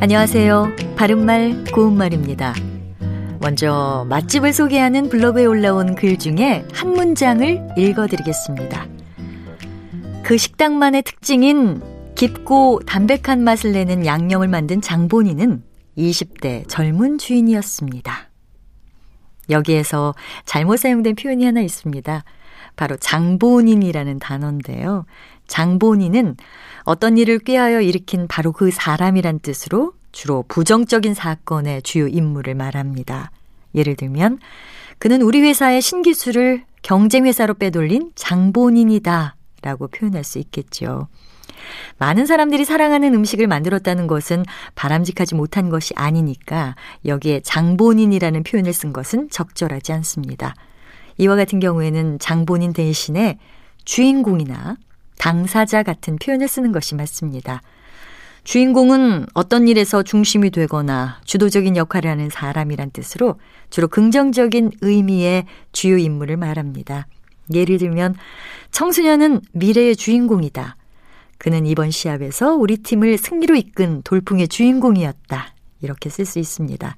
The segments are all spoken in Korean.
안녕하세요. 바른말 고운말입니다. 먼저 맛집을 소개하는 블로그에 올라온 글 중에 한 문장을 읽어드리겠습니다. 그 식당만의 특징인 깊고 담백한 맛을 내는 양념을 만든 장본인은 20대 젊은 주인이었습니다. 여기에서 잘못 사용된 표현이 하나 있습니다. 바로 장본인이라는 단어인데요. 장본인은 어떤 일을 꾀하여 일으킨 바로 그 사람이란 뜻으로 주로 부정적인 사건의 주요 인물을 말합니다. 예를 들면 그는 우리 회사의 신기술을 경쟁회사로 빼돌린 장본인이다 라고 표현할 수 있겠죠. 많은 사람들이 사랑하는 음식을 만들었다는 것은 바람직하지 못한 것이 아니니까 여기에 장본인이라는 표현을 쓴 것은 적절하지 않습니다. 이와 같은 경우에는 장본인 대신에 주인공이나 당사자 같은 표현을 쓰는 것이 맞습니다. 주인공은 어떤 일에서 중심이 되거나 주도적인 역할을 하는 사람이란 뜻으로 주로 긍정적인 의미의 주요 인물을 말합니다. 예를 들면 청소년은 미래의 주인공이다. 그는 이번 시합에서 우리 팀을 승리로 이끈 돌풍의 주인공이었다. 이렇게 쓸 수 있습니다.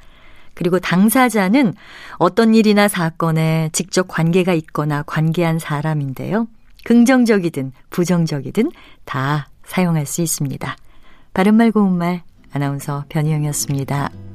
그리고 당사자는 어떤 일이나 사건에 직접 관계가 있거나 관계한 사람인데요. 긍정적이든 부정적이든 다 사용할 수 있습니다. 바른말 고운말 아나운서 변희영이었습니다.